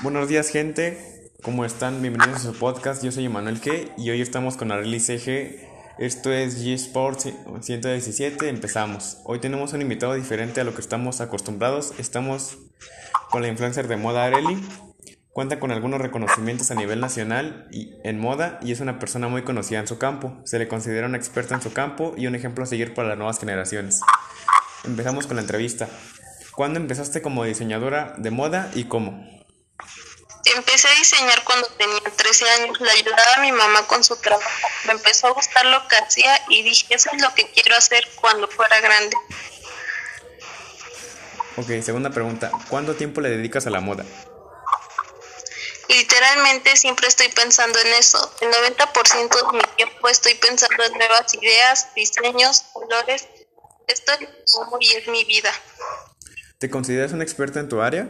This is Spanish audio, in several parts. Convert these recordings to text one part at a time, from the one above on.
Buenos días, gente. ¿Cómo están? Bienvenidos a su podcast. Yo soy Emanuel G y hoy estamos con Arely CG. Esto es G Sports 117. Empezamos. Hoy tenemos un invitado diferente a lo que estamos acostumbrados. Estamos con la influencer de moda Arely. Cuenta con algunos reconocimientos a nivel nacional y en moda y es una persona muy conocida en su campo. Se le considera una experta en su campo y un ejemplo a seguir para las nuevas generaciones. Empezamos con la entrevista. ¿Cuándo empezaste como diseñadora de moda y cómo? Empecé a diseñar cuando tenía 13 años. Le ayudaba a mi mamá con su trabajo. Me empezó a gustar lo que hacía y dije, eso es lo que quiero hacer cuando fuera grande. Ok, segunda pregunta. ¿Cuánto tiempo le dedicas a la moda? Literalmente siempre estoy pensando en eso. El 90% de mi tiempo estoy pensando en nuevas ideas, diseños, colores. Esto es como y es mi vida. ¿Te consideras una experta en tu área?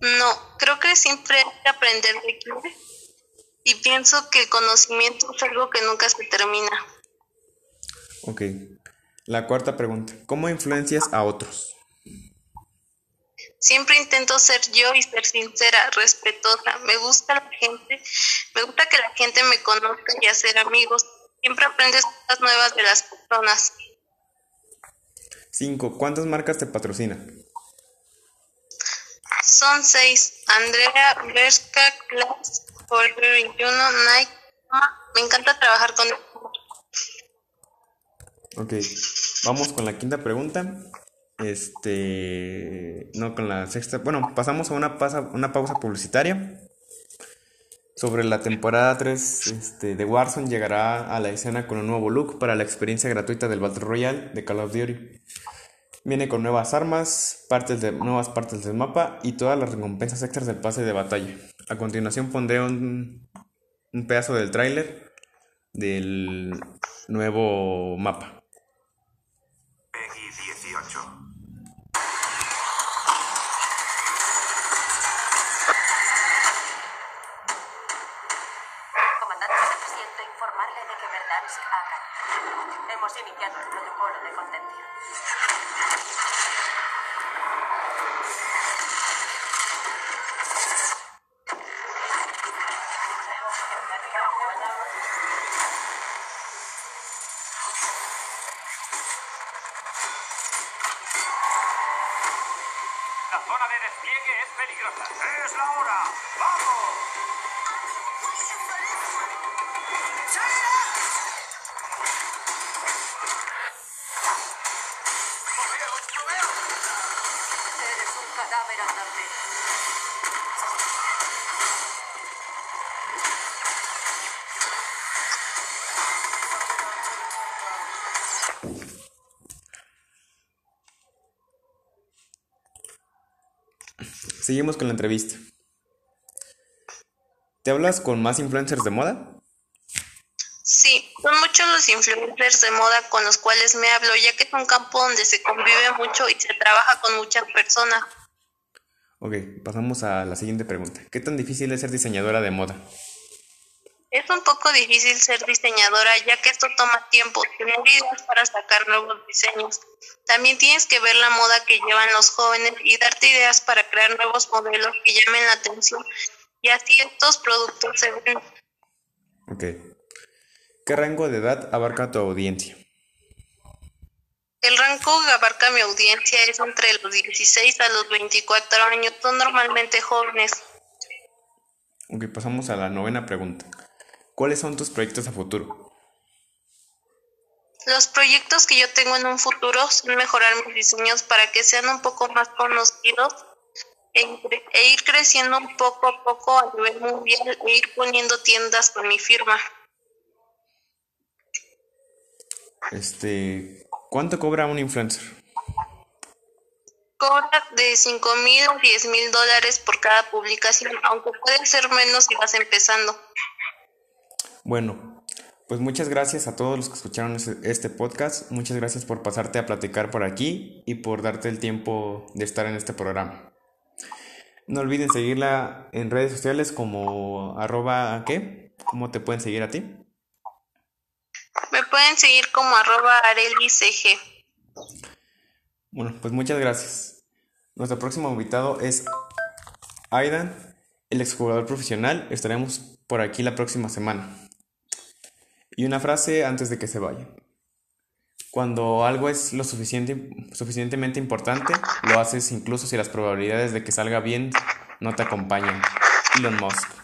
No, creo que siempre hay que aprender de quién y pienso que el conocimiento es algo que nunca se termina. Ok. La cuarta pregunta. ¿Cómo influencias a otros? Siempre intento ser yo y ser sincera, respetuosa. Me gusta la gente, me gusta que la gente me conozca y hacer amigos. Siempre aprendes cosas nuevas de las personas. 5. ¿Cuántas marcas te patrocinan? Son seis. Andrea, Berska, Class, Forever 21, Nike. Me encanta trabajar con Ok, vamos con la quinta pregunta. Este, no con la sexta. Bueno, pasamos a una, pausa, una pausa publicitaria. Sobre la temporada 3 este, de Warzone llegará a la escena con un nuevo look para la experiencia gratuita del Battle Royale de Call of Duty. Viene con nuevas armas, partes de, nuevas partes del mapa y todas las recompensas extras del pase de batalla. A continuación pondré un, un pedazo del tráiler del nuevo mapa. Peggy 18. Comandante, siento informarle de que Verdansk ha caído. Hemos iniciado el protocolo de contención. La zona de despliegue es peligrosa. ¡Es la hora! ¡Vamos! Seguimos con la entrevista. ¿Te hablas con más influencers de moda? Sí, son muchos los influencers de moda con los cuales me hablo, ya que es un campo donde se convive mucho y se trabaja con muchas personas. Ok, pasamos a la siguiente pregunta. ¿Qué tan difícil es ser diseñadora de moda? Es un poco difícil ser diseñadora, ya que esto toma tiempo, tener ideas para sacar nuevos diseños. También tienes que ver la moda que llevan los jóvenes y darte ideas para crear nuevos modelos que llamen la atención y así estos productos se ven. Ok. ¿Qué rango de edad abarca tu audiencia? El rango que abarca mi audiencia es entre los 16 a los 24 años, son normalmente jóvenes. Ok, pasamos a la novena pregunta. ¿Cuáles son tus proyectos a futuro? Los proyectos que yo tengo en un futuro son mejorar mis diseños para que sean un poco más conocidos e, ir- e ir creciendo un poco a poco a nivel mundial e ir poniendo tiendas con mi firma. Este, ¿cuánto cobra un influencer? Cobra de 5 mil a 10 mil dólares por cada publicación, aunque puede ser menos si vas empezando. Bueno, pues muchas gracias a todos los que escucharon este podcast. Muchas gracias por pasarte a platicar por aquí y por darte el tiempo de estar en este programa. No olviden seguirla en redes sociales como arroba qué, ¿cómo te pueden seguir a ti? Me pueden seguir como arroba arelicg. Bueno, pues muchas gracias. Nuestro próximo invitado es Aidan, el exjugador profesional, estaremos por aquí la próxima semana. Y una frase antes de que se vaya. Cuando algo es lo suficiente, suficientemente importante, lo haces incluso si las probabilidades de que salga bien no te acompañan. Elon Musk.